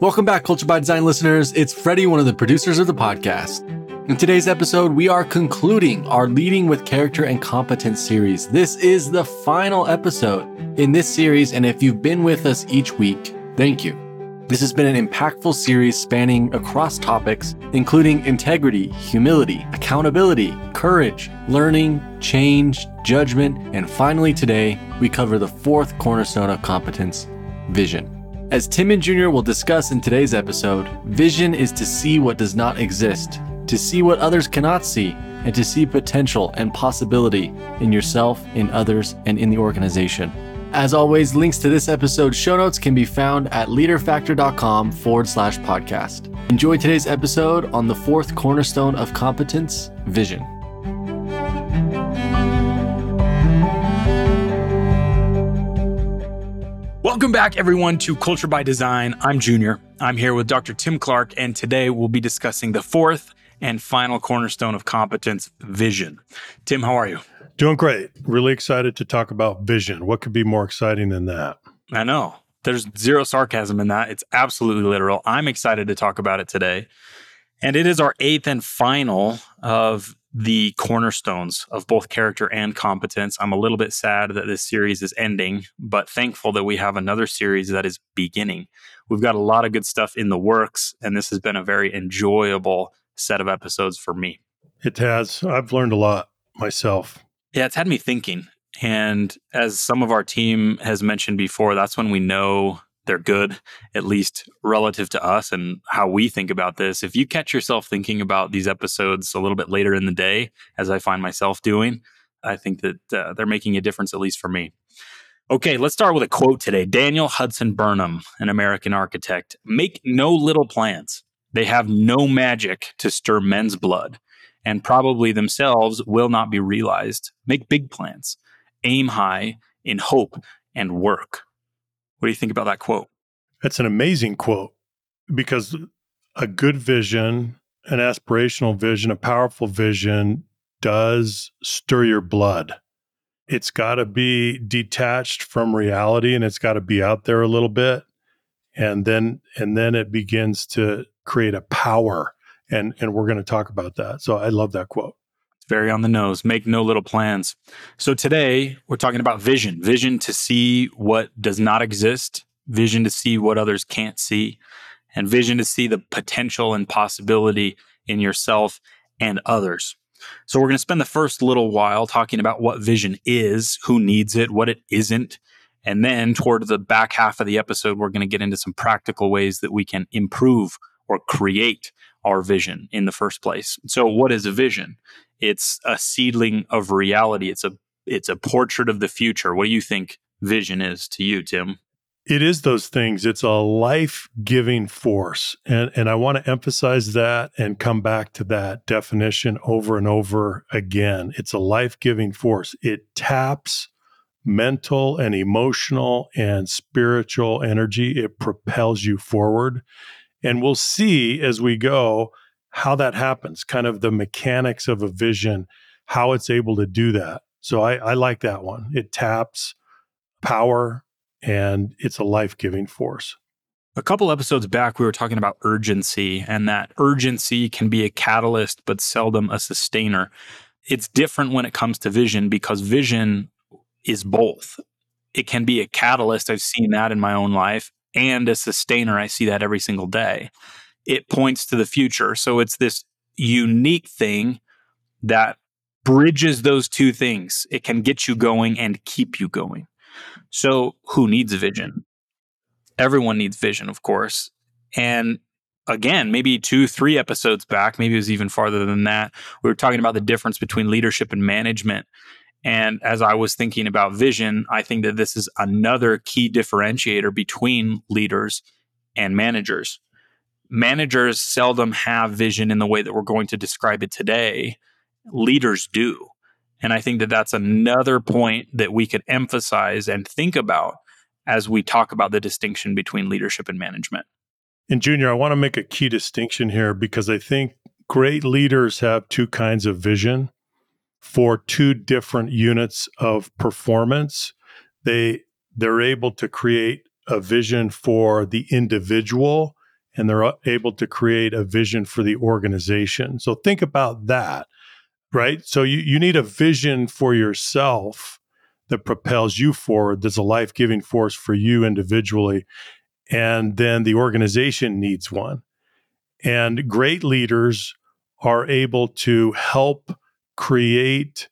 Welcome back, Culture by Design listeners. It's Freddie, one of the producers of the podcast. In today's episode, we are concluding our Leading with Character and Competence series. This is the final episode in this series, and if you've been with us each week, thank you. This has been an impactful series spanning across topics, including integrity, humility, accountability, courage, learning, change, judgment, and finally today, we cover the fourth cornerstone of competence vision. As Tim and Jr. will discuss in today's episode, vision is to see what does not exist, to see what others cannot see, and to see potential and possibility in yourself, in others, and in the organization. As always, links to this episode's show notes can be found at leaderfactor.com forward slash podcast. Enjoy today's episode on the fourth cornerstone of competence vision. Welcome back, everyone, to Culture by Design. I'm Junior. I'm here with Dr. Tim Clark, and today we'll be discussing the fourth and final cornerstone of competence vision. Tim, how are you? Doing great. Really excited to talk about vision. What could be more exciting than that? I know. There's zero sarcasm in that. It's absolutely literal. I'm excited to talk about it today. And it is our eighth and final of the cornerstones of both character and competence. I'm a little bit sad that this series is ending, but thankful that we have another series that is beginning. We've got a lot of good stuff in the works, and this has been a very enjoyable set of episodes for me. It has. I've learned a lot myself. Yeah, it's had me thinking. And as some of our team has mentioned before, that's when we know they're good, at least relative to us and how we think about this. If you catch yourself thinking about these episodes a little bit later in the day, as I find myself doing, I think that uh, they're making a difference, at least for me. Okay, let's start with a quote today. Daniel Hudson Burnham, an American architect, make no little plans. They have no magic to stir men's blood, and probably themselves will not be realized. Make big plans. Aim high in hope and work. What do you think about that quote? That's an amazing quote because a good vision, an aspirational vision, a powerful vision does stir your blood. It's got to be detached from reality and it's got to be out there a little bit and then and then it begins to create a power and and we're going to talk about that. So I love that quote very on the nose. Make no little plans. So today we're talking about vision vision to see what does not exist, vision to see what others can't see, and vision to see the potential and possibility in yourself and others. So we're going to spend the first little while talking about what vision is, who needs it, what it isn't. And then toward the back half of the episode, we're going to get into some practical ways that we can improve or create our vision in the first place. So what is a vision? It's a seedling of reality. It's a it's a portrait of the future. What do you think vision is to you, Tim? It is those things. It's a life giving force. And, and I want to emphasize that and come back to that definition over and over again. It's a life giving force. It taps mental and emotional and spiritual energy, it propels you forward. And we'll see as we go how that happens, kind of the mechanics of a vision, how it's able to do that. So I, I like that one. It taps power and it's a life giving force. A couple episodes back, we were talking about urgency, and that urgency can be a catalyst, but seldom a sustainer. It's different when it comes to vision because vision is both. It can be a catalyst. I've seen that in my own life, and a sustainer. I see that every single day it points to the future. So it's this unique thing that bridges those two things. It can get you going and keep you going. So, who needs vision? Everyone needs vision, of course. And again, maybe two, three episodes back, maybe it was even farther than that, we were talking about the difference between leadership and management. And as I was thinking about vision, I think that this is another key differentiator between leaders and managers managers seldom have vision in the way that we're going to describe it today. Leaders do. And I think that that's another point that we could emphasize and think about as we talk about the distinction between leadership and management. And, Junior, I want to make a key distinction here because I think great leaders have two kinds of vision for two different units of performance. They, they're able to create a vision for the individual and they're able to create a vision for the organization. So think about that, right? So you, you need a vision for yourself that propels you forward. There's a life giving force for you individually. And then the organization needs one. And great leaders are able to help create,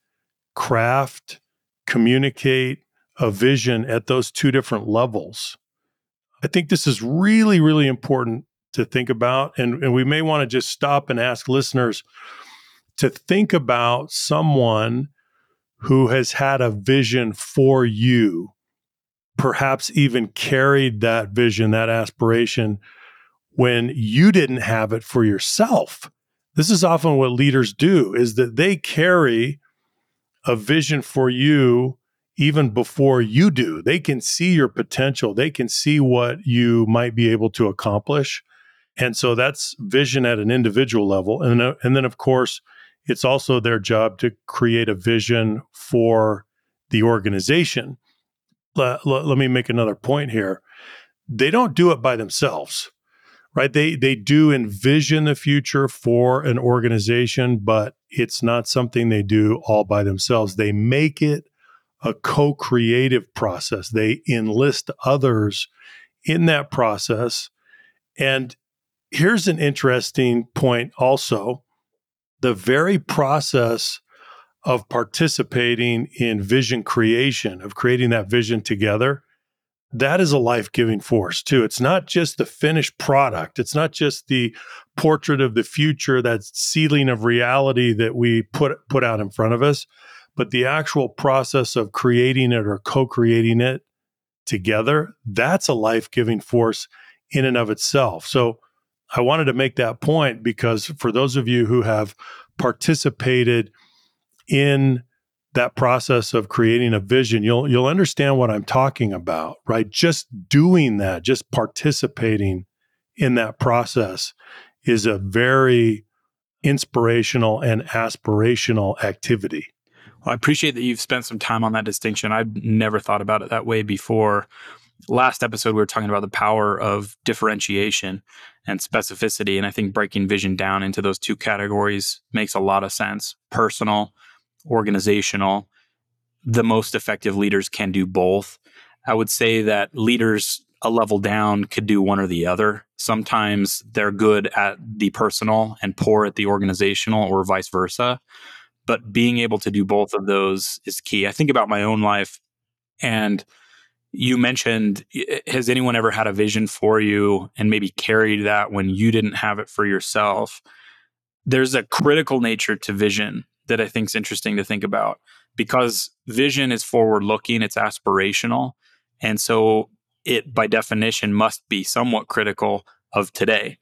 craft, communicate a vision at those two different levels. I think this is really, really important to think about. And, and we may want to just stop and ask listeners to think about someone who has had a vision for you, perhaps even carried that vision, that aspiration when you didn't have it for yourself. This is often what leaders do is that they carry a vision for you even before you do. They can see your potential. They can see what you might be able to accomplish. And so that's vision at an individual level. And, uh, and then, of course, it's also their job to create a vision for the organization. Let, me make another point here. They don't do it by themselves, right? They, they do envision the future for an organization, but it's not something they do all by themselves. They make it a co creative process. They enlist others in that process. And here's an interesting point also. The very process of participating in vision creation, of creating that vision together, that is a life giving force too. It's not just the finished product, it's not just the portrait of the future, that ceiling of reality that we put, put out in front of us but the actual process of creating it or co-creating it together that's a life-giving force in and of itself. So i wanted to make that point because for those of you who have participated in that process of creating a vision you'll you'll understand what i'm talking about right just doing that just participating in that process is a very inspirational and aspirational activity well, I appreciate that you've spent some time on that distinction. I've never thought about it that way before. Last episode, we were talking about the power of differentiation and specificity. And I think breaking vision down into those two categories makes a lot of sense personal, organizational. The most effective leaders can do both. I would say that leaders a level down could do one or the other. Sometimes they're good at the personal and poor at the organizational, or vice versa but being able to do both of those is key. I think about my own life and you mentioned has anyone ever had a vision for you and maybe carried that when you didn't have it for yourself? There's a critical nature to vision that I think is interesting to think about because vision is forward looking, it's aspirational. And so it by definition must be somewhat critical of today.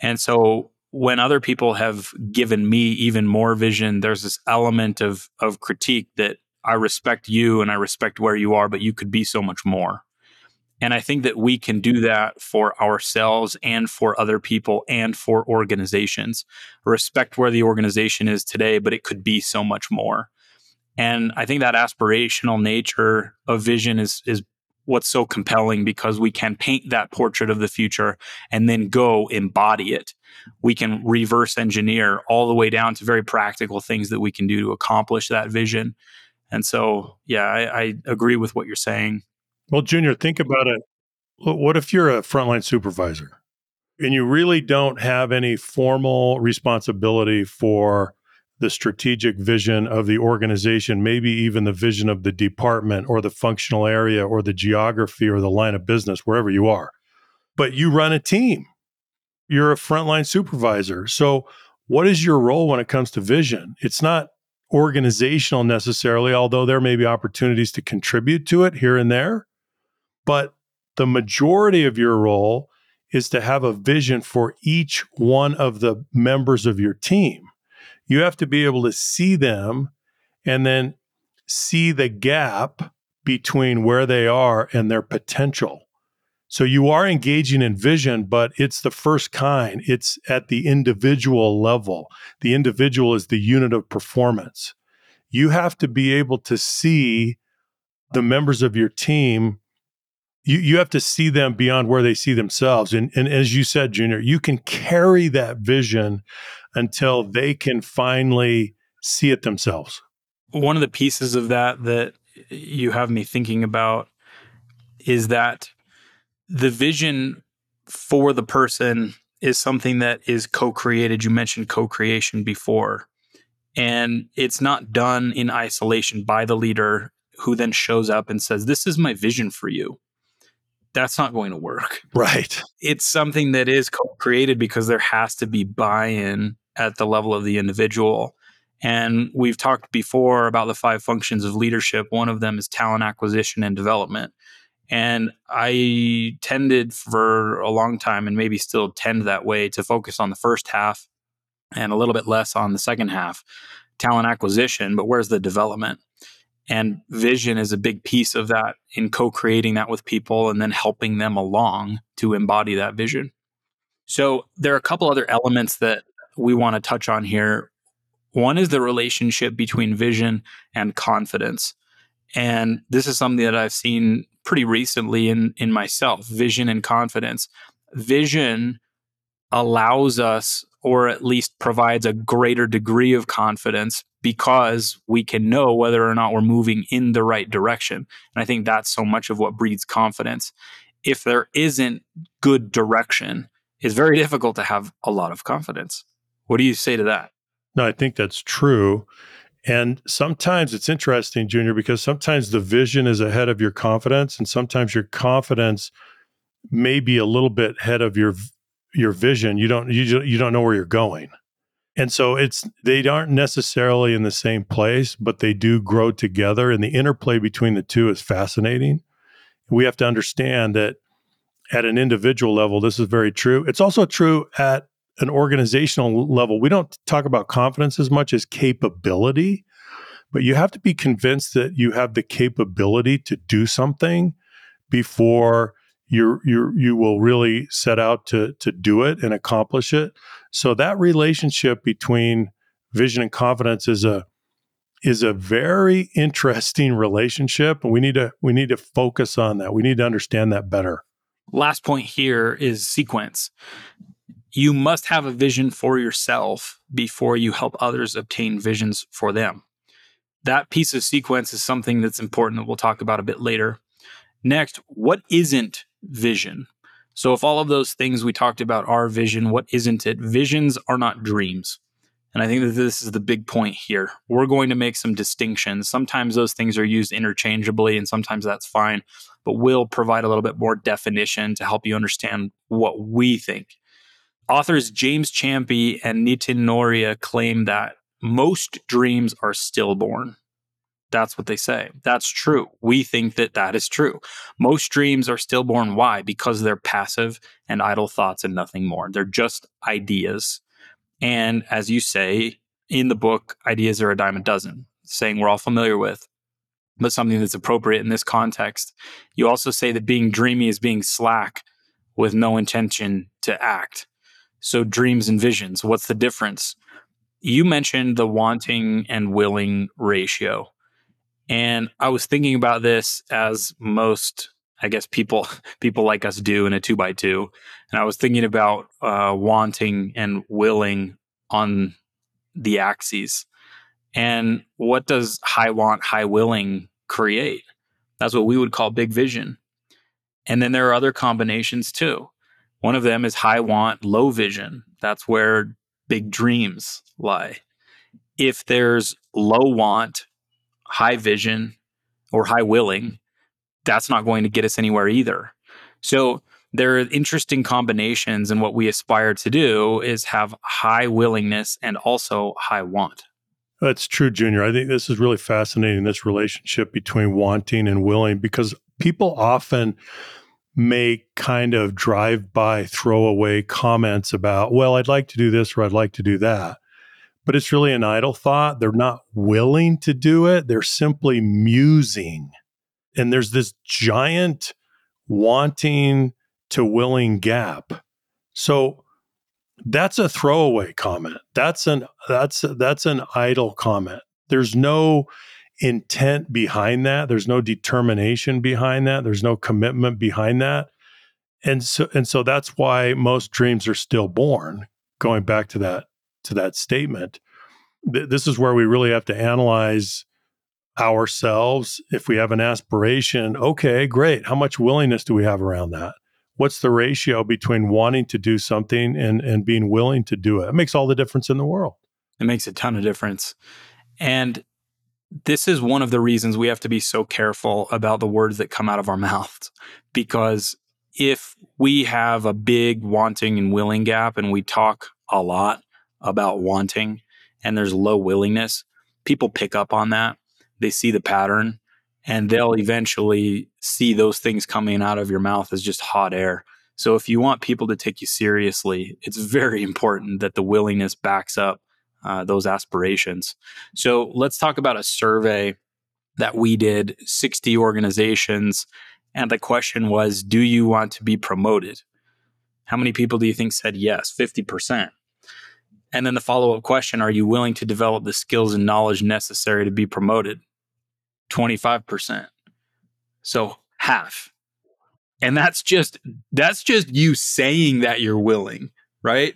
And so when other people have given me even more vision, there's this element of of critique that I respect you and I respect where you are, but you could be so much more. And I think that we can do that for ourselves and for other people and for organizations. Respect where the organization is today, but it could be so much more. And I think that aspirational nature of vision is is what's so compelling because we can paint that portrait of the future and then go embody it. We can reverse engineer all the way down to very practical things that we can do to accomplish that vision. And so, yeah, I, I agree with what you're saying. Well, Junior, think about it. What if you're a frontline supervisor and you really don't have any formal responsibility for the strategic vision of the organization, maybe even the vision of the department or the functional area or the geography or the line of business, wherever you are. But you run a team, you're a frontline supervisor. So, what is your role when it comes to vision? It's not organizational necessarily, although there may be opportunities to contribute to it here and there. But the majority of your role is to have a vision for each one of the members of your team you have to be able to see them and then see the gap between where they are and their potential. So you are engaging in vision, but it's the first kind. It's at the individual level. The individual is the unit of performance. You have to be able to see the members of your team you, you have to see them beyond where they see themselves. And, and as you said, Junior, you can carry that vision until they can finally see it themselves. One of the pieces of that that you have me thinking about is that the vision for the person is something that is co-created. You mentioned co-creation before. And it's not done in isolation by the leader who then shows up and says, This is my vision for you. That's not going to work. Right. It's something that is co created because there has to be buy in at the level of the individual. And we've talked before about the five functions of leadership. One of them is talent acquisition and development. And I tended for a long time, and maybe still tend that way, to focus on the first half and a little bit less on the second half talent acquisition. But where's the development? And vision is a big piece of that in co creating that with people and then helping them along to embody that vision. So there are a couple other elements that we want to touch on here. One is the relationship between vision and confidence. And this is something that I've seen pretty recently in, in myself vision and confidence. Vision allows us, or at least provides a greater degree of confidence because we can know whether or not we're moving in the right direction. And I think that's so much of what breeds confidence. If there isn't good direction, it's very difficult to have a lot of confidence. What do you say to that? No, I think that's true. And sometimes it's interesting, Junior, because sometimes the vision is ahead of your confidence, and sometimes your confidence may be a little bit ahead of your your vision. You don't you you don't know where you're going, and so it's they aren't necessarily in the same place, but they do grow together, and the interplay between the two is fascinating. We have to understand that at an individual level, this is very true. It's also true at an organizational level, we don't talk about confidence as much as capability, but you have to be convinced that you have the capability to do something before you you you will really set out to to do it and accomplish it. So that relationship between vision and confidence is a is a very interesting relationship and we need to we need to focus on that. We need to understand that better. Last point here is sequence you must have a vision for yourself before you help others obtain visions for them. That piece of sequence is something that's important that we'll talk about a bit later. Next, what isn't vision? So, if all of those things we talked about are vision, what isn't it? Visions are not dreams. And I think that this is the big point here. We're going to make some distinctions. Sometimes those things are used interchangeably, and sometimes that's fine, but we'll provide a little bit more definition to help you understand what we think Authors James Champy and Nitin Nohria claim that most dreams are stillborn. That's what they say. That's true. We think that that is true. Most dreams are stillborn. Why? Because they're passive and idle thoughts and nothing more. They're just ideas. And as you say in the book, ideas are a dime a dozen, saying we're all familiar with, but something that's appropriate in this context. You also say that being dreamy is being slack with no intention to act. So, dreams and visions, what's the difference? You mentioned the wanting and willing ratio. And I was thinking about this as most, I guess, people people like us do in a two by two. And I was thinking about uh, wanting and willing on the axes. And what does high want, high willing create? That's what we would call big vision. And then there are other combinations too. One of them is high want, low vision. That's where big dreams lie. If there's low want, high vision, or high willing, that's not going to get us anywhere either. So there are interesting combinations, and what we aspire to do is have high willingness and also high want. That's true, Junior. I think this is really fascinating this relationship between wanting and willing because people often make kind of drive by throwaway comments about, well, I'd like to do this or I'd like to do that. But it's really an idle thought. They're not willing to do it, they're simply musing. And there's this giant wanting to willing gap. So that's a throwaway comment. That's an that's that's an idle comment. There's no intent behind that. There's no determination behind that. There's no commitment behind that. And so and so that's why most dreams are still born. Going back to that to that statement, th- this is where we really have to analyze ourselves. If we have an aspiration, okay, great. How much willingness do we have around that? What's the ratio between wanting to do something and and being willing to do it? It makes all the difference in the world. It makes a ton of difference. And this is one of the reasons we have to be so careful about the words that come out of our mouths because if we have a big wanting and willing gap and we talk a lot about wanting and there's low willingness, people pick up on that. They see the pattern and they'll eventually see those things coming out of your mouth as just hot air. So if you want people to take you seriously, it's very important that the willingness backs up uh, those aspirations. So let's talk about a survey that we did 60 organizations. And the question was Do you want to be promoted? How many people do you think said yes? 50%. And then the follow up question Are you willing to develop the skills and knowledge necessary to be promoted? 25%. So half. And that's just that's just you saying that you're willing, right?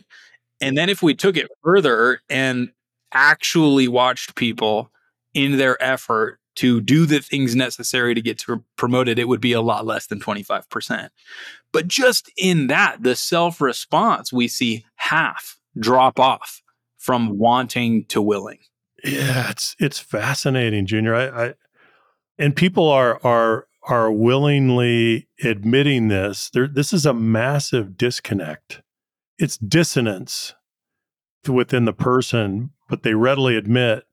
And then if we took it further and actually watched people in their effort to do the things necessary to get to promoted, it would be a lot less than 25%. But just in that, the self response, we see half drop off from wanting to willing. Yeah, it's it's fascinating, Junior. I, I and people are are are willingly admitting this. There, this is a massive disconnect it's dissonance within the person, but they readily admit.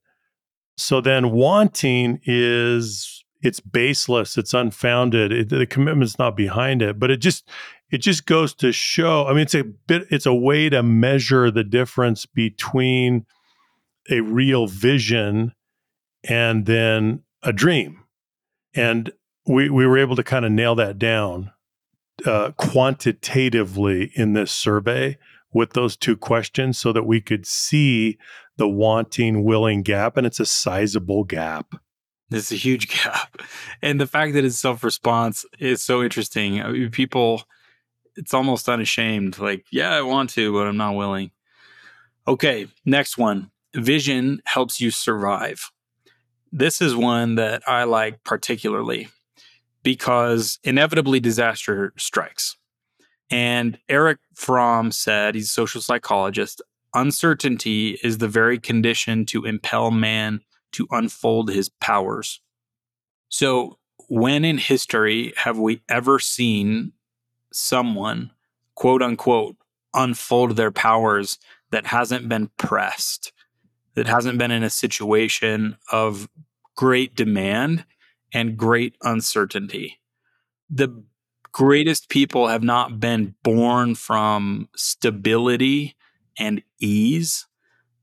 So then wanting is it's baseless, it's unfounded. It, the commitment's not behind it, but it just it just goes to show. I mean, it's a bit it's a way to measure the difference between a real vision and then a dream. And we we were able to kind of nail that down uh, quantitatively in this survey with those two questions so that we could see the wanting willing gap and it's a sizable gap. It's a huge gap. And the fact that it's self-response is so interesting. I mean, people it's almost unashamed like yeah i want to but i'm not willing. Okay next one. Vision helps you survive. This is one that i like particularly because inevitably disaster strikes. And Erich Fromm said, he's a social psychologist, uncertainty is the very condition to impel man to unfold his powers. So, when in history have we ever seen someone, quote unquote, unfold their powers that hasn't been pressed, that hasn't been in a situation of great demand and great uncertainty. The greatest people have not been born from stability and ease.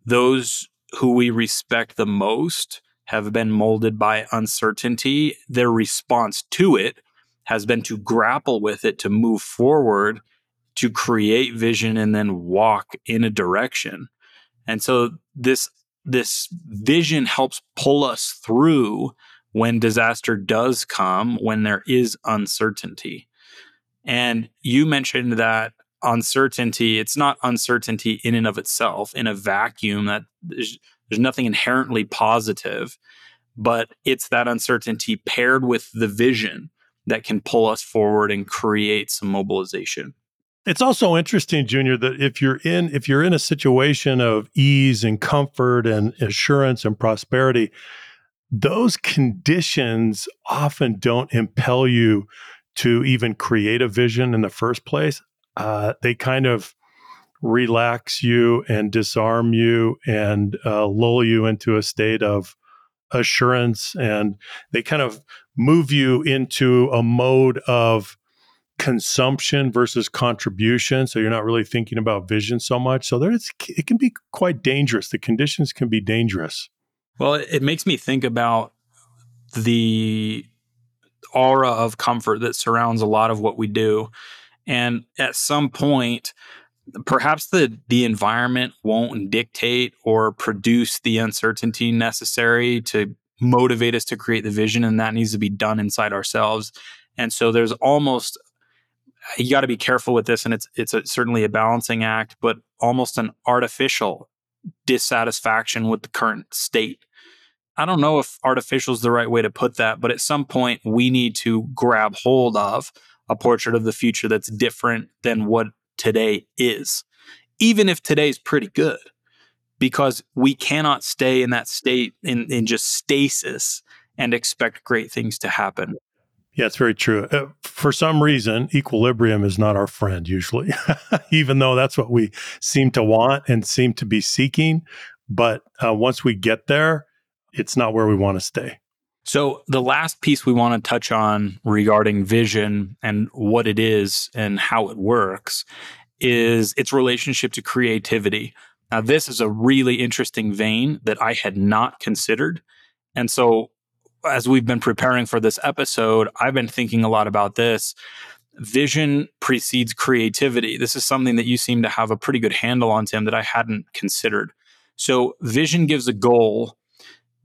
Those who we respect the most have been molded by uncertainty. Their response to it has been to grapple with it, to move forward, to create vision, and then walk in a direction. And so this this vision helps pull us through when disaster does come, when there is uncertainty. And you mentioned that uncertainty, it's not uncertainty in and of itself in a vacuum that there's, there's nothing inherently positive, but it's that uncertainty paired with the vision that can pull us forward and create some mobilization. It's also interesting, Junior, that if you're in if you're in a situation of ease and comfort and assurance and prosperity, those conditions often don't impel you to even create a vision in the first place. Uh, they kind of relax you and disarm you and uh, lull you into a state of assurance. And they kind of move you into a mode of consumption versus contribution. So you're not really thinking about vision so much. So it can be quite dangerous. The conditions can be dangerous. Well, it makes me think about the aura of comfort that surrounds a lot of what we do. And at some point, perhaps the the environment won't dictate or produce the uncertainty necessary to motivate us to create the vision, and that needs to be done inside ourselves. And so there's almost you got to be careful with this, and it's it's a, certainly a balancing act, but almost an artificial dissatisfaction with the current state. I don't know if artificial is the right way to put that, but at some point we need to grab hold of a portrait of the future that's different than what today is, even if today is pretty good, because we cannot stay in that state in, in just stasis and expect great things to happen. Yeah, it's very true. Uh, for some reason, equilibrium is not our friend usually, even though that's what we seem to want and seem to be seeking. But uh, once we get there, it's not where we want to stay. So, the last piece we want to touch on regarding vision and what it is and how it works is its relationship to creativity. Now, this is a really interesting vein that I had not considered. And so, as we've been preparing for this episode, I've been thinking a lot about this. Vision precedes creativity. This is something that you seem to have a pretty good handle on, Tim, that I hadn't considered. So, vision gives a goal,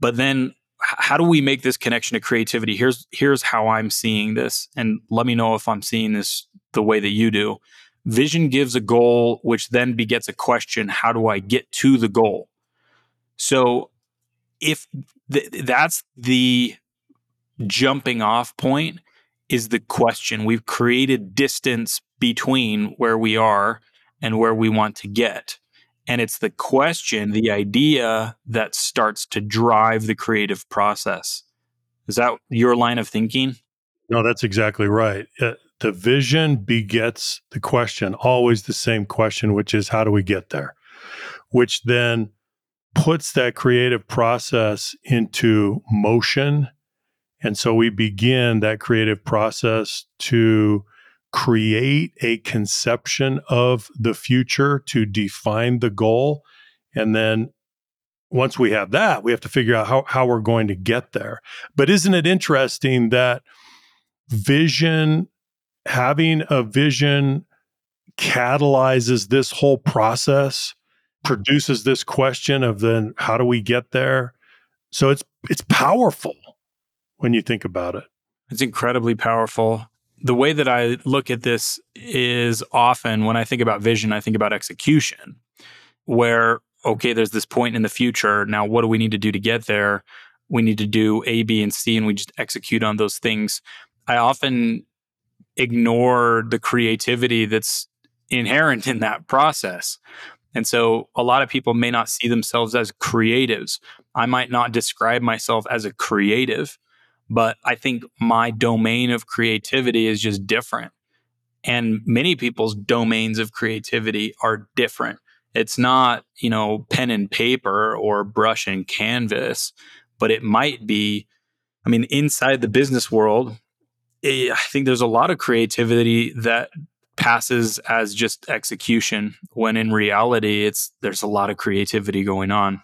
but then how do we make this connection to creativity? Here's here's how I'm seeing this, and let me know if I'm seeing this the way that you do. Vision gives a goal, which then begets a question: How do I get to the goal? So, if th- that's the jumping off point, is the question. We've created distance between where we are and where we want to get. And it's the question, the idea that starts to drive the creative process. Is that your line of thinking? No, that's exactly right. Uh, the vision begets the question, always the same question, which is how do we get there? Which then puts that creative process into motion. And so we begin that creative process to create a conception of the future to define the goal. And then once we have that, we have to figure out how, how we're going to get there. But isn't it interesting that vision, having a vision catalyzes this whole process, produces this question of then how do we get there? So it's it's powerful when you think about it. It's incredibly powerful the way that I look at this is often when I think about vision, I think about execution, where, okay, there's this point in the future. Now, what do we need to do to get there? We need to do A, B, and C, and we just execute on those things. I often ignore the creativity that's inherent in that process. And so a lot of people may not see themselves as creatives. I might not describe myself as a creative, but I think my domain of creativity is just different. And many people's domains of creativity are different. It's not, you know, pen and paper or brush and canvas, but it might be, I mean, inside the business world, eh, I think there's a lot of creativity that passes as just execution when in reality it's there's a lot of creativity going on.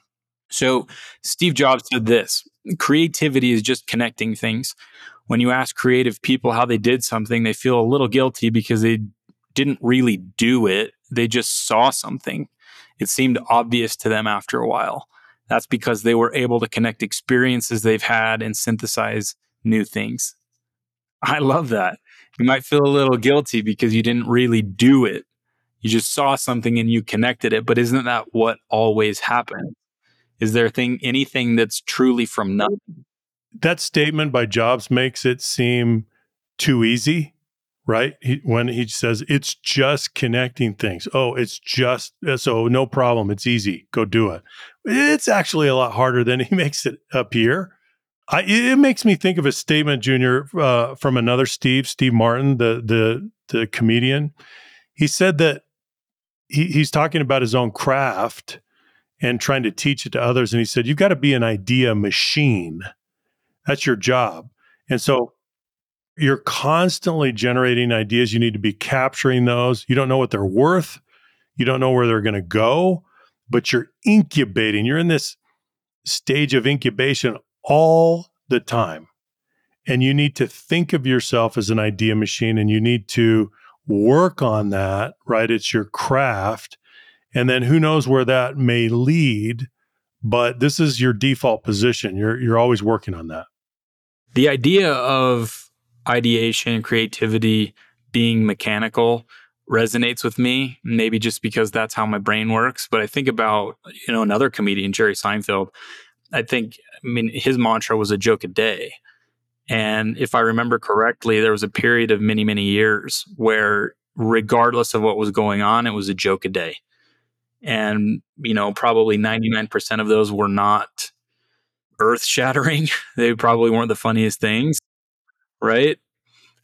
So Steve Jobs said this creativity is just connecting things. When you ask creative people how they did something, they feel a little guilty because they didn't really do it. They just saw something. It seemed obvious to them after a while. That's because they were able to connect experiences they've had and synthesize new things. I love that. You might feel a little guilty because you didn't really do it. You just saw something and you connected it. But isn't that what always happens? Is there thing anything that's truly from nothing? That statement by Jobs makes it seem too easy, right? He, when he says it's just connecting things. Oh, it's just uh, so no problem. It's easy. Go do it. It's actually a lot harder than he makes it appear. I, it makes me think of a statement, Junior, uh, from another Steve, Steve Martin, the the the comedian. He said that he, he's talking about his own craft and trying to teach it to others. And he said, You've got to be an idea machine. That's your job. And so you're constantly generating ideas. You need to be capturing those. You don't know what they're worth, you don't know where they're going to go, but you're incubating. You're in this stage of incubation all the time. And you need to think of yourself as an idea machine and you need to work on that, right? It's your craft and then who knows where that may lead. but this is your default position. You're you're always working on that. The idea of ideation, creativity being mechanical resonates with me, maybe just because that's how my brain works. But I think about, you know, another comedian, Jerry Seinfeld. I think, I mean, his mantra was a joke a day. And if I remember correctly, there was a period of many, many years where, regardless of what was going on, it was a joke a day. And, you know, probably 99% of those were not earth shattering. they probably weren't the funniest things, right?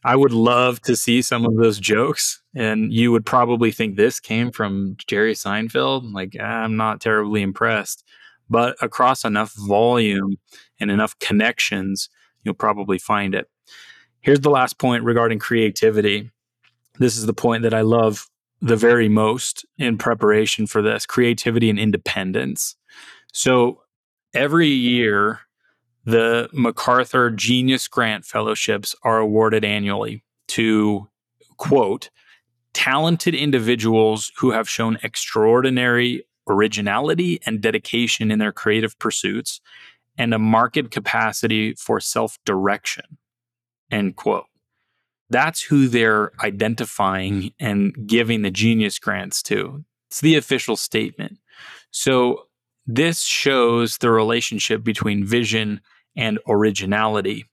I would love to see some of those jokes. And you would probably think this came from Jerry Seinfeld. Like, I'm not terribly impressed. But across enough volume and enough connections, you'll probably find it. Here's the last point regarding creativity. This is the point that I love the very most in preparation for this creativity and independence. So every year, the MacArthur Genius Grant Fellowships are awarded annually to, quote, talented individuals who have shown extraordinary originality and dedication in their creative pursuits and a marked capacity for self direction, end quote. That's who they're identifying and giving the genius grants to. It's the official statement. So, this shows the relationship between vision and originality.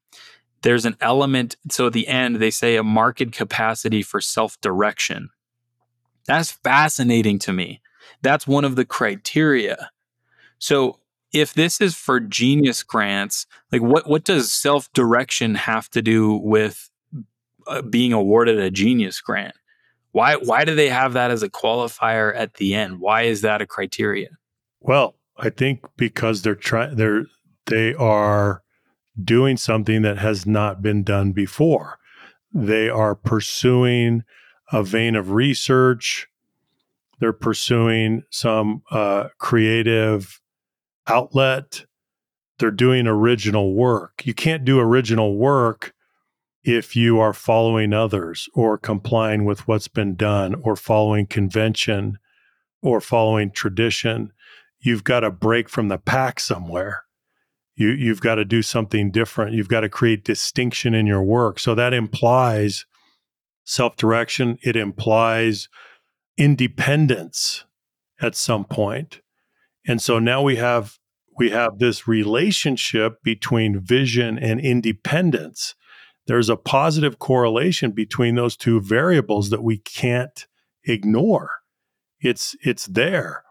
There's an element, so at the end, they say a marked capacity for self direction. That's fascinating to me. That's one of the criteria. So, if this is for genius grants, like what, what does self direction have to do with being awarded a genius grant? Why, why do they have that as a qualifier at the end? Why is that a criteria? Well, I think because they're trying, they're they are doing something that has not been done before. They are pursuing a vein of research. They're pursuing some uh, creative outlet. They're doing original work. You can't do original work if you are following others or complying with what's been done or following convention or following tradition. You've got to break from the pack somewhere you you've got to do something different you've got to create distinction in your work so that implies self-direction it implies independence at some point. point and so now we have we have this relationship between vision and independence there's a positive correlation between those two variables that we can't ignore it's it's there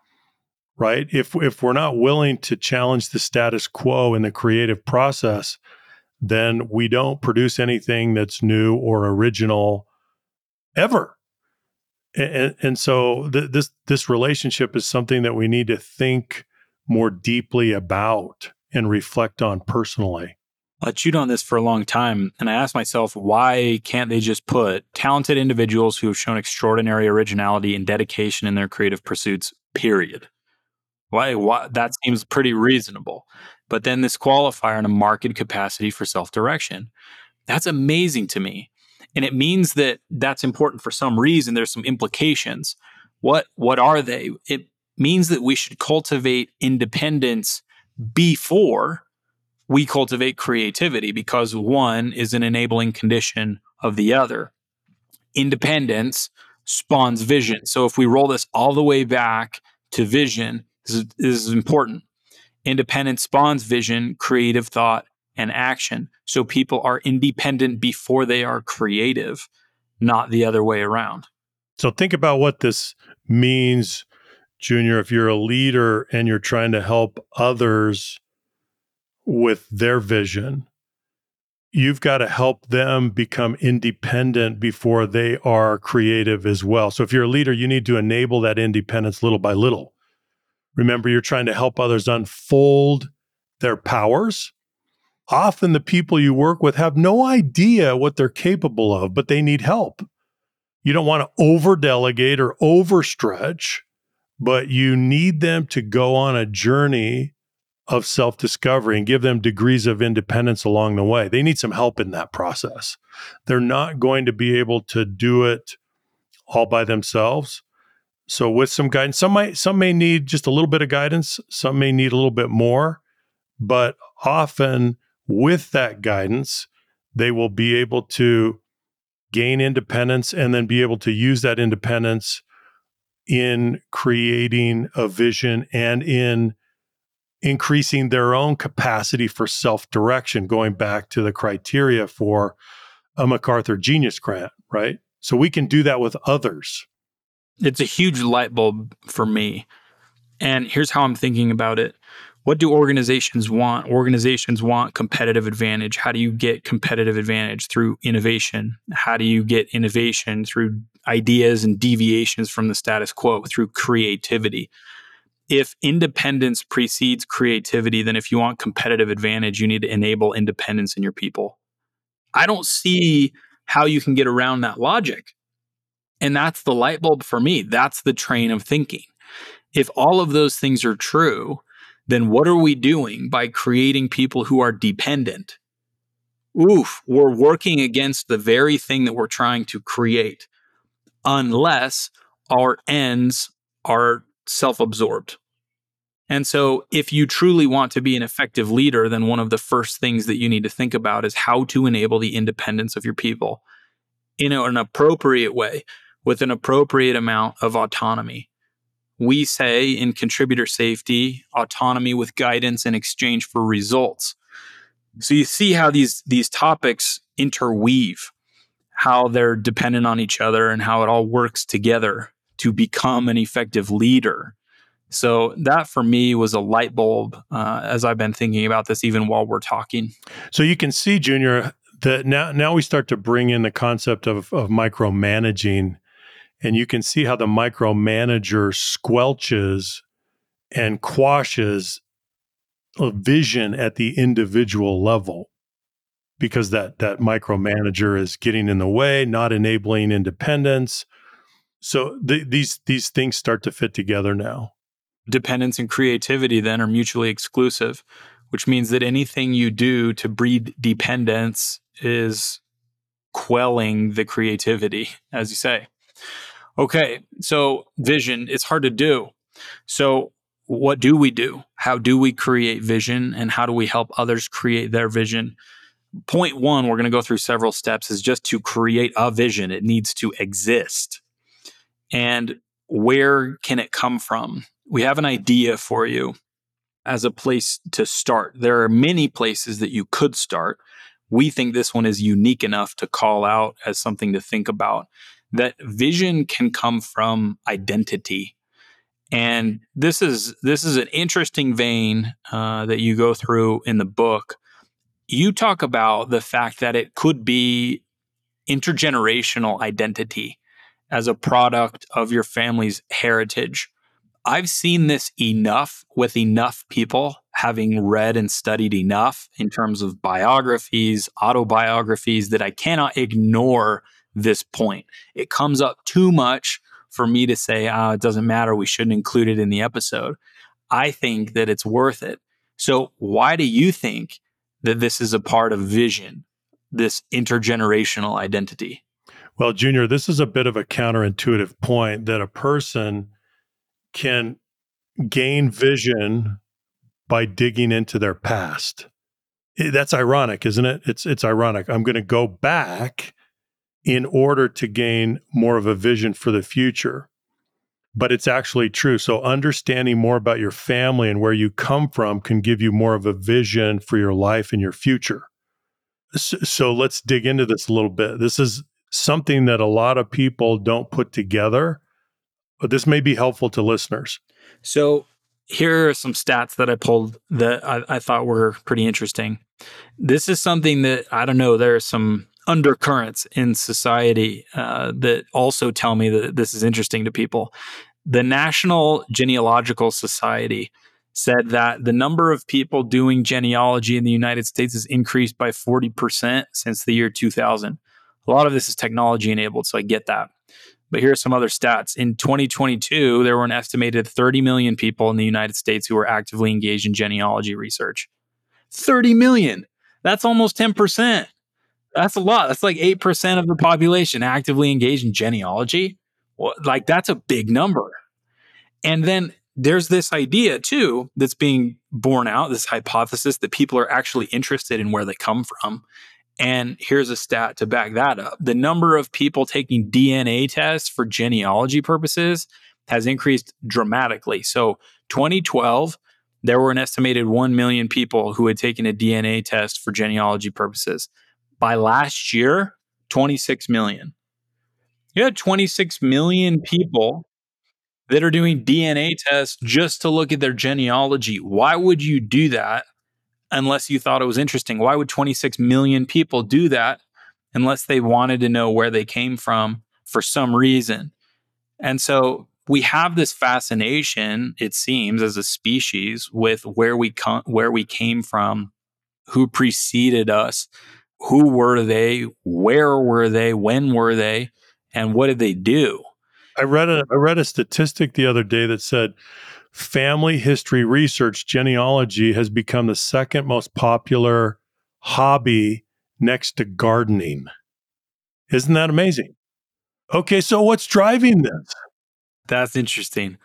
right? If if we're not willing to challenge the status quo in the creative process, then we don't produce anything that's new or original ever. And, and so th- this this relationship is something that we need to think more deeply about and reflect on personally. I chewed on this for a long time, and I asked myself, why can't they just put talented individuals who have shown extraordinary originality and dedication in their creative pursuits, period? Why, why that seems pretty reasonable. But then this qualifier and a market capacity for self-direction. That's amazing to me. And it means that that's important for some reason. There's some implications. What what are they? It means that we should cultivate independence before we cultivate creativity because one is an enabling condition of the other. Independence spawns vision. So if we roll this all the way back to vision, this is, this is important. Independence spawns vision, creative thought, and action. So people are independent before they are creative, not the other way around. So think about what this means, Junior. If you're a leader and you're trying to help others with their vision, you've got to help them become independent before they are creative as well. So if you're a leader, you need to enable that independence little by little. Remember, you're trying to help others unfold their powers. Often the people you work with have no idea what they're capable of, but they need help. You don't want to over delegate or overstretch, but you need them to go on a journey of self discovery and give them degrees of independence along the way. They need some help in that process. They're not going to be able to do it all by themselves. So with some guidance, some might some may need just a little bit of guidance, some may need a little bit more, but often with that guidance, they will be able to gain independence and then be able to use that independence in creating a vision and in increasing their own capacity for self direction, going back to the criteria for a MacArthur Genius Grant, right? So we can do that with others. It's a huge light bulb for me. And here's how I'm thinking about it. What do organizations want? Organizations want competitive advantage. How do you get competitive advantage? Through innovation. How do you get innovation? Through ideas and deviations from the status quo, through creativity. If independence precedes creativity, then if you want competitive advantage, you need to enable independence in your people. I don't see how you can get around that logic. And that's the light bulb for me. That's the train of thinking. If all of those things are true, then what are we doing by creating people who are dependent? Oof, we're working against the very thing that we're trying to create, unless our ends are self absorbed. And so, if you truly want to be an effective leader, then one of the first things that you need to think about is how to enable the independence of your people in an appropriate way with an appropriate amount of autonomy. We say in contributor safety autonomy with guidance in exchange for results. So you see how these these topics interweave how they're dependent on each other and how it all works together to become an effective leader so that for me was a light bulb uh, as i've been thinking about this even while we're talking so you can see junior that now now we start to bring in the concept of, of micromanaging and you can see how the micromanager squelches and quashes a vision at the individual level because that that micromanager is getting in the way, not enabling independence. So th- these these things start to fit together now. Dependence and creativity then are mutually exclusive, which means that anything you do to breed dependence is quelling the creativity, as you say. Okay, so vision, it's hard to do. So, what do we do? How do we create vision and how do we help others create their vision? Point one, we're going to go through several steps, is just to create a vision. It needs to exist. And where can it come from? We have an idea for you as a place to start. There are many places that you could start. We think this one is unique enough to call out as something to think about that vision can come from identity and this is this is an interesting vein uh, that you go through in the book you talk about the fact that it could be intergenerational identity as a product of your family's heritage i've seen this enough with enough people having read and studied enough in terms of biographies autobiographies that i cannot ignore this point. It comes up too much for me to say, oh, it doesn't matter. We shouldn't include it in the episode. I think that it's worth it. So, why do you think that this is a part of vision, this intergenerational identity? Well, Junior, this is a bit of a counterintuitive point that a person can gain vision by digging into their past. Eh, that's ironic, isn't it? It's it's ironic. I'm going to go back in order to gain more of a vision for the future. But it's actually true. So, understanding more about your family and where you come from can give you more of a vision for your life and your future. So, so, let's dig into this a little bit. This is something that a lot of people don't put together, but this may be helpful to listeners. So, here are some stats that I pulled that I, I thought were pretty interesting. This is something that I don't know, there are some undercurrents in society uh, that also tell me that this is interesting to people. The National Genealogical Society said that the number of people doing genealogy in the United States has increased by 40% since the year 2000. A lot of this is technology enabled, so I get that. But here are some other stats. In 2022, there were an estimated 30 million people in the United States who were actively engaged in genealogy research. 30 million. That's almost 10%. That's a lot. That's like 8% of the population actively engaged in genealogy. Well, like that's a big number. And then there's this idea too that's being borne out, this hypothesis that people are actually interested in where they come from. And here's a stat to back that up. The number of people taking DNA tests for genealogy purposes has increased dramatically. So 2012, there were an estimated 1 million people who had taken a DNA test for genealogy purposes. By last year, 26 million. You had 26 million people that are doing DNA tests just to look at their genealogy. Why would you do that unless you thought it was interesting? Why would 26 million people do that unless they wanted to know where they came from for some reason? And so we have this fascination, it seems, as a species with where we come, where we came from, who preceded us, who were they, where were they, when were they, and what did they do? I read a I read a statistic the other day that said family history research genealogy has become the second most popular hobby next to gardening. Isn't that amazing? Okay, so what's driving this? That's interesting.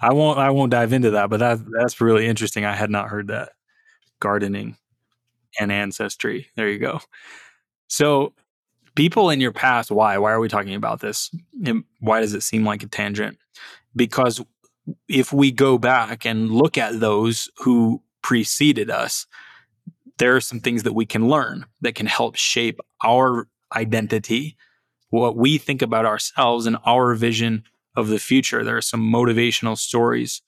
I won't I won't dive into that, but that that's really interesting. I had not heard that. Gardening and ancestry. There you go. So people in your past, why? Why are we talking about this? And why does it seem like a tangent? Because if we go back and look at those who preceded us, there are some things that we can learn that can help shape our identity, what we think about ourselves, and our vision of the future. There are some motivational stories.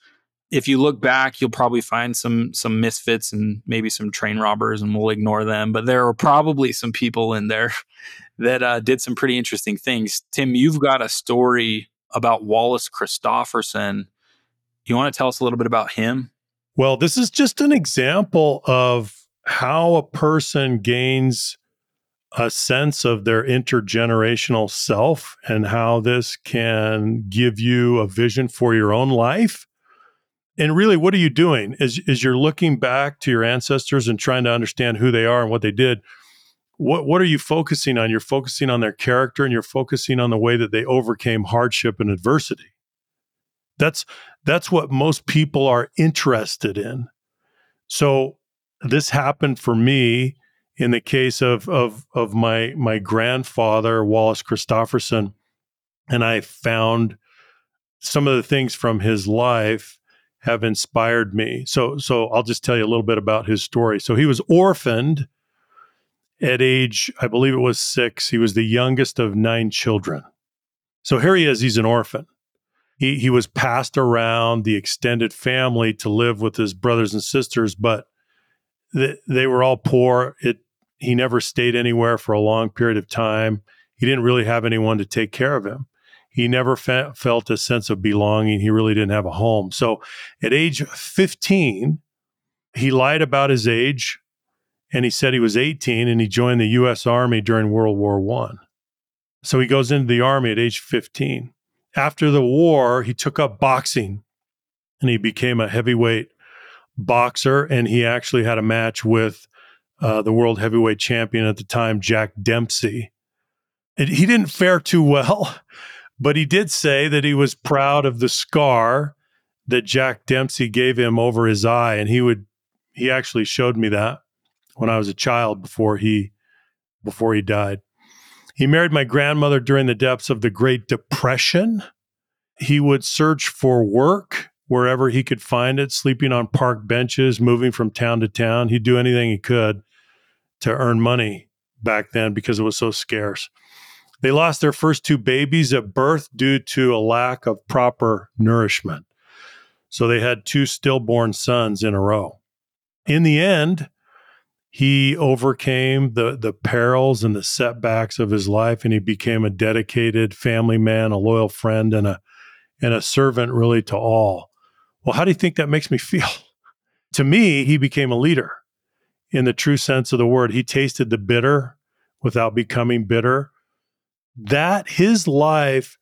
If you look back, you'll probably find some some misfits and maybe some train robbers, and we'll ignore them. But there are probably some people in there that uh, did some pretty interesting things. Tim, you've got a story about Wallace Christofferson. You want to tell us a little bit about him? Well, this is just an example of how a person gains a sense of their intergenerational self and how this can give you a vision for your own life. And really, what are you doing? Is, is you're looking back to your ancestors and trying to understand who they are and what they did what what are you focusing on? You're focusing on their character and you're focusing on the way that they overcame hardship and adversity. That's that's what most people are interested in. So this happened for me in the case of of of my my grandfather Wallace Christofferson and I found some of the things from his life have inspired me. So so I'll just tell you a little bit about his story. So he was orphaned at age, I believe it was six. He was the youngest of nine children. So here he is, he's an orphan. He, he was passed around the extended family to live with his brothers and sisters, but th- they were all poor. It, he never stayed anywhere for a long period of time. He didn't really have anyone to take care of him. He never fe- felt a sense of belonging. He really didn't have a home. So at age 15, he lied about his age and he said he was 18 and he joined the U.S. Army during World War One. So he goes into the Army at age 15. After the war, he took up boxing and he became a heavyweight boxer. And he actually had a match with uh, the world heavyweight champion at the time, Jack Dempsey. He didn't fare too well, but he did say that he was proud of the scar that Jack Dempsey gave him over his eye. And he would, he actually showed me that when I was a child before he before he died. He married my grandmother during the depths of the Great Depression. He would search for work wherever he could find it, sleeping on park benches, moving from town to town. He'd do anything he could to earn money back then because it was so scarce. They lost their first two babies at birth due to a lack of proper nourishment. So they had two stillborn sons in a row. In the end, he overcame the the perils and the setbacks of his life and he became a dedicated family man a loyal friend and a and a servant really to all. Well how do you think that makes me feel? To me he became a leader in the true sense of the word. He tasted the bitter without becoming bitter. That his life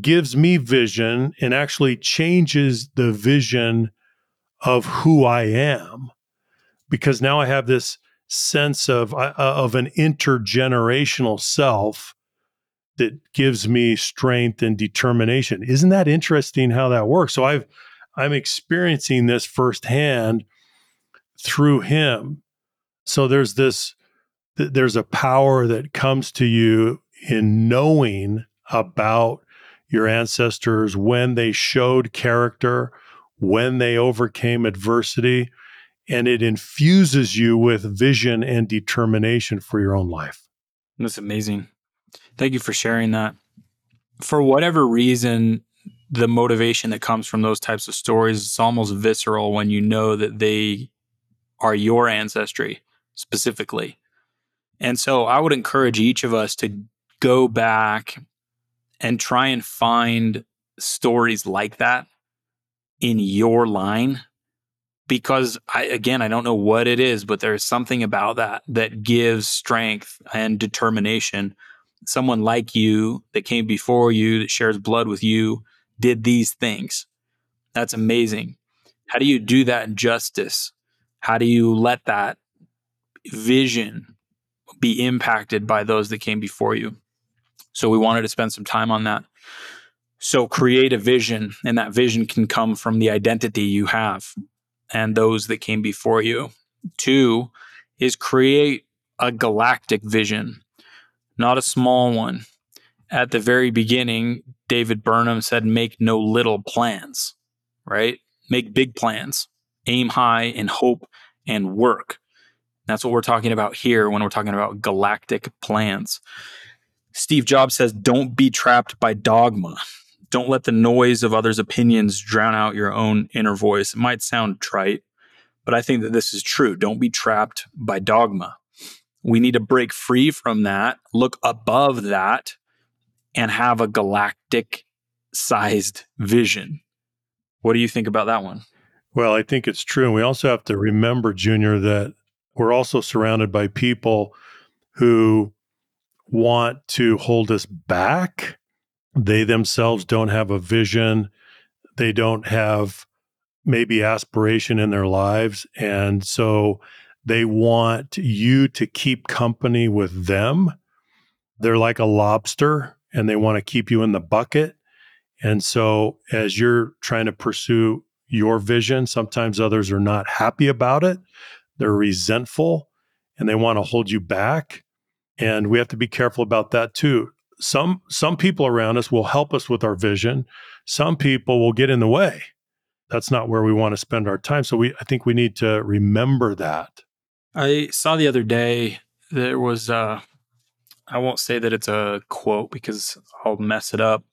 gives me vision and actually changes the vision of who I am because now I have this sense of uh, of an intergenerational self that gives me strength and determination. Isn't that interesting how that works? So I've I'm experiencing this firsthand through him. So there's this there's a power that comes to you in knowing about your ancestors when they showed character, when they overcame adversity, and it infuses you with vision and determination for your own life. That's amazing. Thank you for sharing that. For whatever reason, the motivation that comes from those types of stories is almost visceral when you know that they are your ancestry specifically. And so I would encourage each of us to go back and try and find stories like that in your line because I again I don't know what it is but there's something about that that gives strength and determination. Someone like you that came before you that shares blood with you did these things. That's amazing. How do you do that justice? How do you let that vision be impacted by those that came before you. So we wanted to spend some time on that. So create a vision, and that vision can come from the identity you have and those that came before you. Two is create a galactic vision, not a small one. At the very beginning, David Burnham said, make no little plans, right? Make big plans, aim high and hope and work. That's what we're talking about here when we're talking about galactic plans. Steve Jobs says, Don't be trapped by dogma. Don't let the noise of others' opinions drown out your own inner voice. It might sound trite, but I think that this is true. Don't be trapped by dogma. We need to break free from that, look above that, and have a galactic sized vision. What do you think about that one? Well, I think it's true. And we also have to remember, Junior, that we're also surrounded by people who want to hold us back. They themselves don't have a vision. They don't have maybe aspiration in their lives. And so they want you to keep company with them. They're like a lobster and they want to keep you in the bucket. And so as you're trying to pursue your vision, sometimes others are not happy about it they're resentful and they want to hold you back and we have to be careful about that too some some people around us will help us with our vision some people will get in the way that's not where we want to spend our time so we i think we need to remember that i saw the other day there was uh I won't say that it's a quote because I'll mess it up,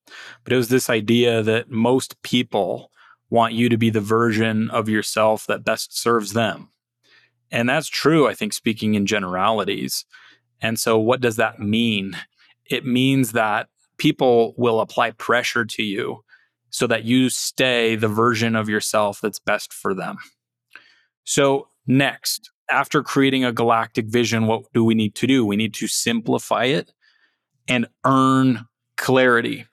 but it was this idea that most people want you to be the version of yourself that best serves them. And that's true, I think, speaking in generalities. And so, what does that mean? It means that people will apply pressure to you so that you stay the version of yourself that's best for them. So, next, after creating a galactic vision, what do we need to do? We need to simplify it and earn clarity.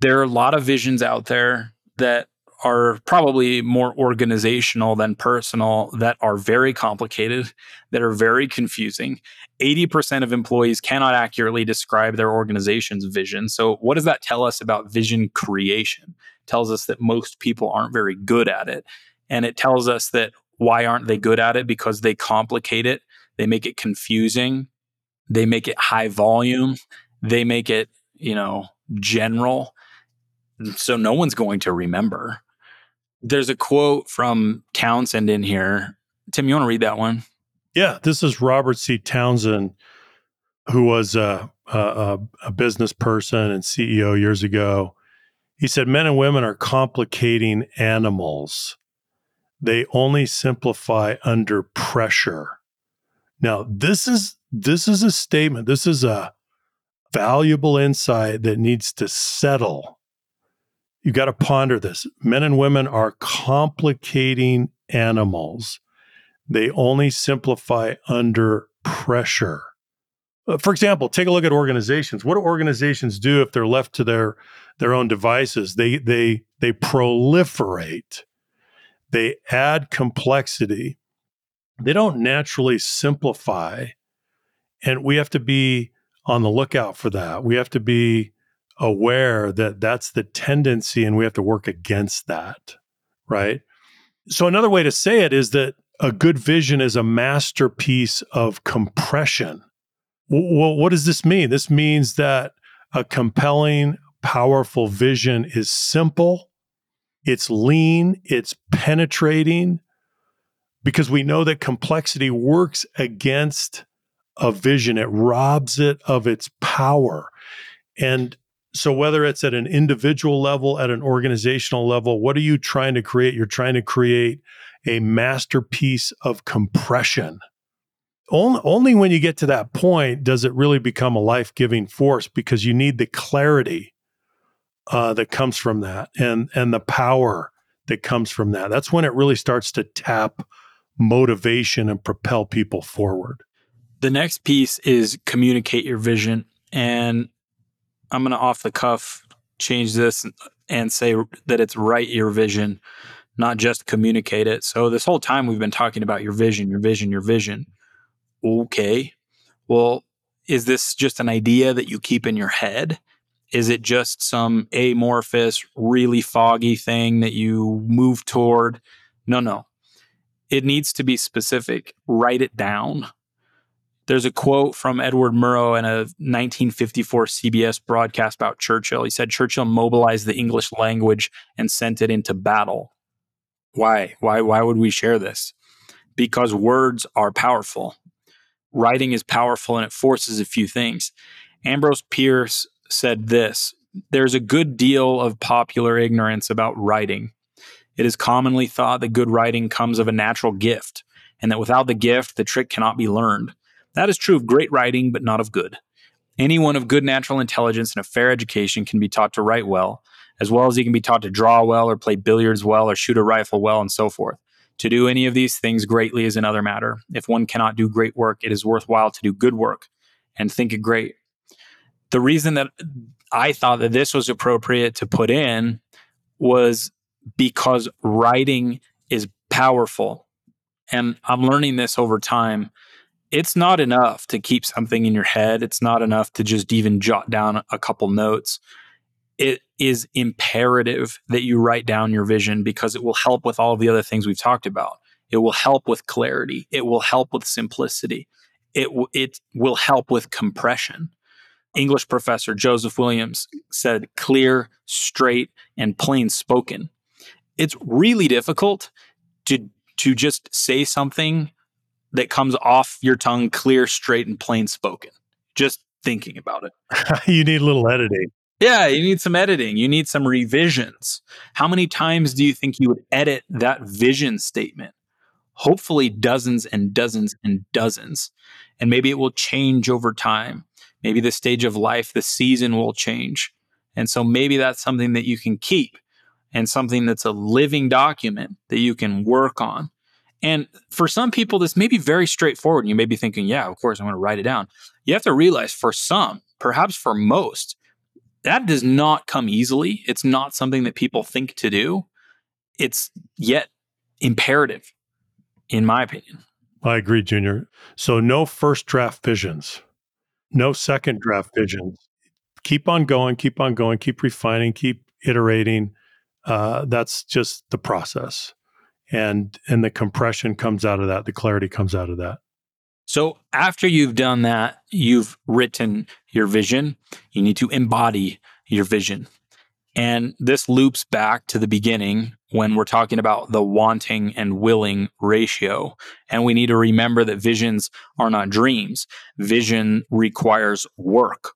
There are a lot of visions out there that are probably more organizational than personal that are very complicated, that are very confusing. 80% of employees cannot accurately describe their organization's vision. So, what does that tell us about vision creation? It tells us that most people aren't very good at it. And it tells us that why aren't they good at it? Because they complicate it, they make it confusing, they make it high volume, they make it, you know, general. So no one's going to remember. There's a quote from Townsend in here. Tim, you want to read that one? Yeah, this is Robert C. Townsend, who was a, a, a business person and CEO years ago. He said, Men and women are complicating animals. They only simplify under pressure. Now, this is this is a statement. This is a valuable insight that needs to settle you got to ponder this. Men and women are complicating animals. They only simplify under pressure. Uh, for example, take a look at organizations. What do organizations do if they're left to their their own devices? They they they proliferate. They add complexity. They don't naturally simplify. And we have to be on the lookout for that. We have to be aware that that's the tendency and we have to work against that, right? So, another way to say it is that a good vision is a masterpiece of compression. Well, what does this mean? This means that a compelling, powerful vision is simple, it's lean, it's penetrating, because we know that complexity works against a vision, it robs it of its power. And so, whether it's at an individual level, at an organizational level, what are you trying to create? You're trying to create a masterpiece of compression. Only, only when you get to that point does it really become a life giving force because you need the clarity uh, that comes from that and, and the power that comes from that. That's when it really starts to tap motivation and propel people forward. The next piece is communicate your vision. And I'm going to off the cuff change this and say that it's write your vision, not just communicate it. So this whole time we've been talking about your vision, your vision, your vision. Okay. Well, is this just an idea that you keep in your head? Is it just some amorphous, really foggy thing that you move toward? No, no. It needs to be specific. Write it down. There's a quote from Edward Murrow in a 1954 CBS broadcast about Churchill. He said Churchill mobilized the English language and sent it into battle. Why? Why why would we share this? Because words are powerful. Writing is powerful and it forces a few things. Ambrose Bierce said this, there's a good deal of popular ignorance about writing. It is commonly thought that good writing comes of a natural gift, and that without the gift, the trick cannot be learned. That is true of great writing, but not of good. Anyone of good natural intelligence and a fair education can be taught to write well, as well as he can be taught to draw well, or play billiards well, or shoot a rifle well, and so forth. To do any of these things greatly is another matter. If one cannot do great work, it is worthwhile to do good work and think it great. The reason that I thought that this was appropriate to put in was because writing is powerful. And I'm learning this over time it's not enough to keep something in your head. It's not enough to just even jot down a couple notes. It is imperative that you write down your vision because it will help with all of the other things we've talked about. It will help with clarity. It will help with simplicity. It, w- it will help with compression. English professor Joseph Williams said clear, straight, and plain spoken. It's really difficult to, to just say something that comes off your tongue clear, straight, and plain spoken. Just thinking about it. you need a little editing. Yeah, you need some editing. You need some revisions. How many times do you think you would edit that vision statement? Hopefully, dozens and dozens and dozens. And maybe it will change over time. Maybe the stage of life, the season will change. And so maybe that's something that you can keep and something that's a living document that you can work on and for some people, this may be very straightforward. You may be thinking, yeah, of course, I'm going to write it down. You have to realize for some, perhaps for most, that does not come easily. It's not something that people think to do. It's yet imperative, in my opinion. I agree, Junior. So, no first draft visions, no second draft visions. Keep on going, keep on going, keep refining, keep iterating. Uh, that's just the process and and the compression comes out of that the clarity comes out of that so after you've done that you've written your vision you need to embody your vision and this loops back to the beginning when we're talking about the wanting and willing ratio. And we need to remember that visions are not dreams. Vision requires work.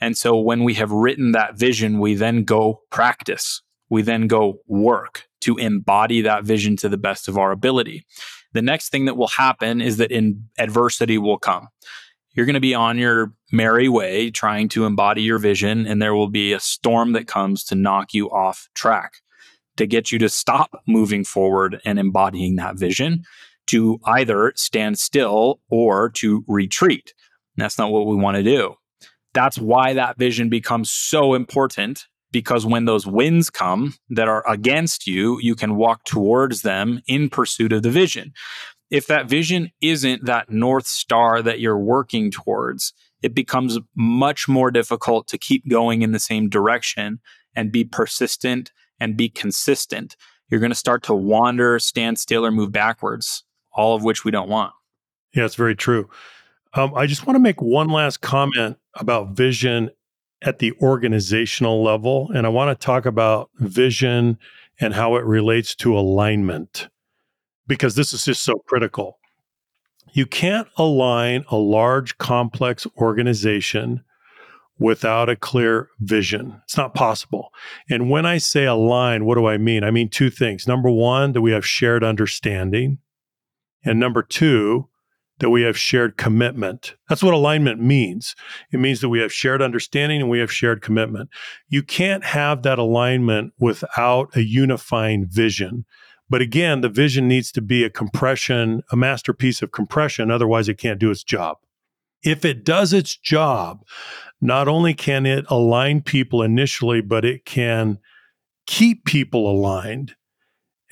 And so when we have written that vision, we then go practice. We then go work to embody that vision to the best of our ability. The next thing that will happen is that in adversity will come. You're going to be on your merry way trying to embody your vision, and there will be a storm that comes to knock you off track, to get you to stop moving forward and embodying that vision, to either stand still or to retreat. And that's not what we want to do. That's why that vision becomes so important because when those winds come that are against you, you can walk towards them in pursuit of the vision. If that vision isn't that North Star that you're working towards, it becomes much more difficult to keep going in the same direction and be persistent and be consistent. You're going to start to wander, stand still, or move backwards, all of which we don't want. Yeah, it's very true. Um, I just want to make one last comment about vision at the organizational level. And I want to talk about vision and how it relates to alignment, because this is just so critical. You can't align a large, complex organization without a clear vision. It's not possible. And when I say align, what do I mean? I mean two things. Number one, that we have shared understanding. And number two, that we have shared commitment. That's what alignment means. It means that we have shared understanding and we have shared commitment. You can't have that alignment without a unifying vision. But again, the vision needs to be a compression, a masterpiece of compression. Otherwise, it can't do its job. If it does its job, not only can it align people initially, but it can keep people aligned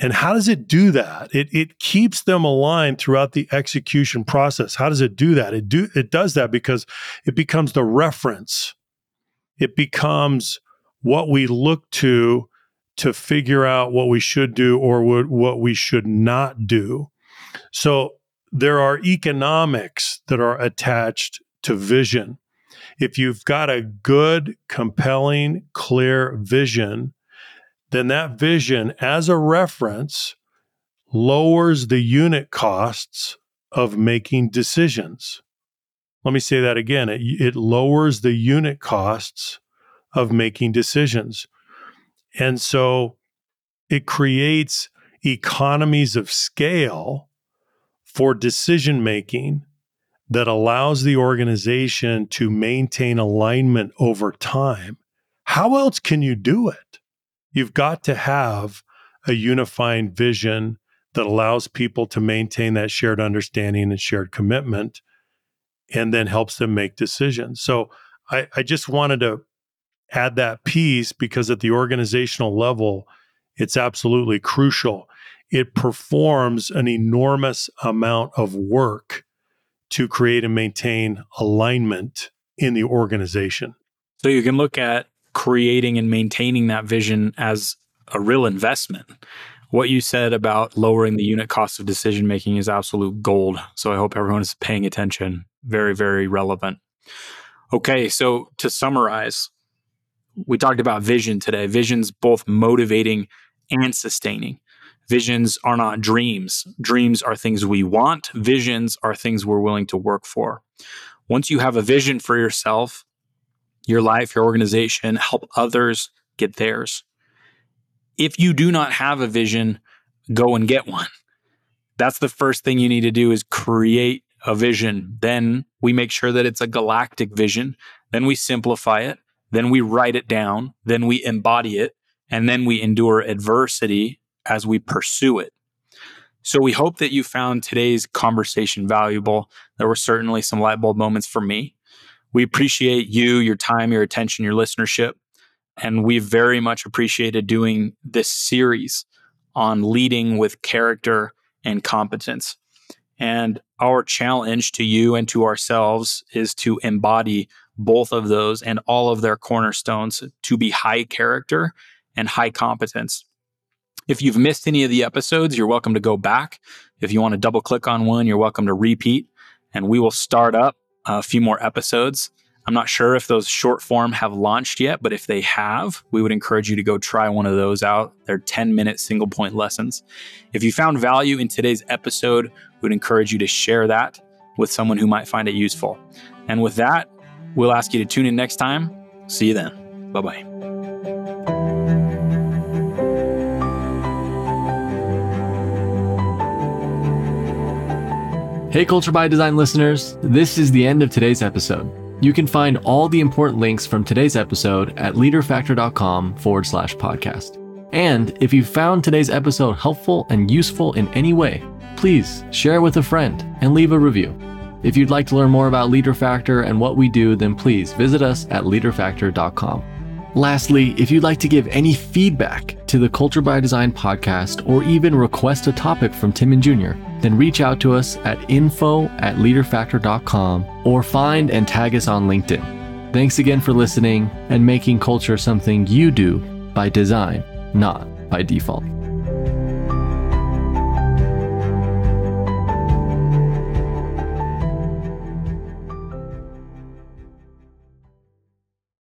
and how does it do that? It, it keeps them aligned throughout the execution process. How does it do that? It do it does that because it becomes the reference. It becomes what we look to to figure out what we should do or what, what we should not do. So there are economics that are attached to vision. If you've got a good, compelling, clear vision, then that vision as a reference lowers the unit costs of making decisions. Let me say that again. It, it, lowers the unit costs of making decisions. And so it creates economies of scale for decision making that allows the organization to maintain alignment over time. How else can you do it? You've got to have a unifying vision that allows people to maintain that shared understanding and shared commitment and then helps them make decisions. So I, I just wanted to add that piece because at the organizational level, it's absolutely crucial. It performs an enormous amount of work to create and maintain alignment in the organization. So you can look at creating and maintaining that vision as a real investment. What you said about lowering the unit cost of decision making is absolute gold. So I hope everyone is paying attention. Very, very relevant. Okay, so to summarize, we talked about vision today. Vision's both motivating and sustaining. Visions are not dreams. Dreams are things we want. Visions are things we're willing to work for. Once you have a vision for yourself, your life, your organization, help others get theirs. If you do not have a vision, go and get one. That's the first thing you need to do is create a vision. Then we make sure that it's a galactic vision. Then we simplify it. Then we write it down. Then we embody it. And then we endure adversity as we pursue it. So we hope that you found today's conversation valuable. There were certainly some light bulb moments for me. We appreciate you, your time, your attention, your listenership. And we very much appreciated doing this series on leading with character and competence. And our challenge to you and to ourselves is to embody both of those and all of their cornerstones to be high character and high competence. If you've missed any of the episodes, you're welcome to go back. If you want to double click on one, you're welcome to repeat. And we will start up a few more episodes. I'm not sure if those short form have launched yet, but if they have, we would encourage you to go try one of those out. They're 10 minute single point lessons. If you found value in today's episode, we would encourage you to share that with someone who might find it useful. And with that, we'll ask you to tune in next time. See you then. Bye bye. Hey, Culture by Design listeners, this is the end of today's episode. You can find all the important links from today's episode at leaderfactor.com forward slash podcast. And if you found today's episode helpful and useful in any way, please share with a friend and leave a review. If you'd like to learn more about Leader Factor and what we do, then please visit us at leaderfactor.com. Lastly, if you'd like to give any feedback to the Culture by Design podcast or even request a topic from Tim and Junior, then reach out to us at info at leaderfactor.com or find and tag us on LinkedIn. Thanks again for listening and making culture something you do by design, not by default.